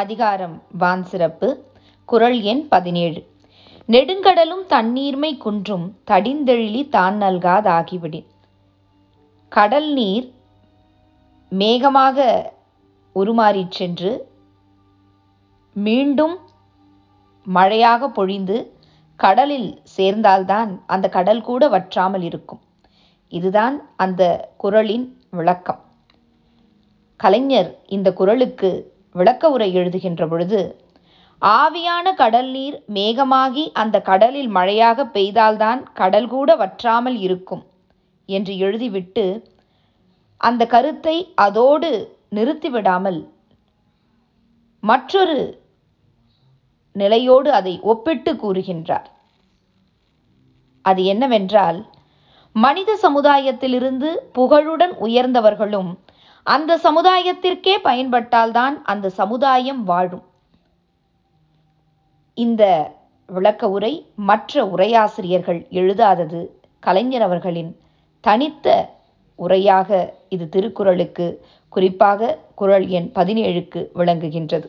அதிகாரம் வான் சிறப்பு. குரல் எண் பதினேழு. நெடுங்கடலும் தண்ணீர்மை குன்றும் தடிந்தெழிலி தான் நல்காதாகிவிடின். கடல் நீர் மேகமாக உருமாறிச் சென்று மீண்டும் மழையாக பொழிந்து கடலில் சேர்ந்தால்தான் அந்த கடல் கூட வற்றாமல் இருக்கும். இதுதான் அந்த குரலின் விளக்கம். கலைஞர் இந்த குரலுக்கு விளக்க உரை எழுதுகின்ற பொழுது ஆவியான கடல் நீர் மேகமாகி அந்த கடலில் மழையாக பெய்தால்தான் கடல் கூட வற்றாமல் இருக்கும் என்று எழுதிவிட்டு அந்த கருத்தை அதோடு நிறுத்திவிடாமல் மற்றொரு நிலையோடு அதை ஒப்பிட்டு கூறுகின்றார். அது என்னவென்றால் மனித சமுதாயத்திலிருந்து புகழுடன் உயர்ந்தவர்களும் அந்த சமுதாயத்திற்கே பயன்பட்டால்தான் அந்த சமுதாயம் வாழும். இந்த விளக்க உரை மற்ற உரையாசிரியர்கள் எழுதாதது கலைஞர் அவர்களின் தனித்த உரையாக இது திருக்குறளுக்கு குறிப்பாக குரல் எண் பதினேழுக்கு விளங்குகின்றது.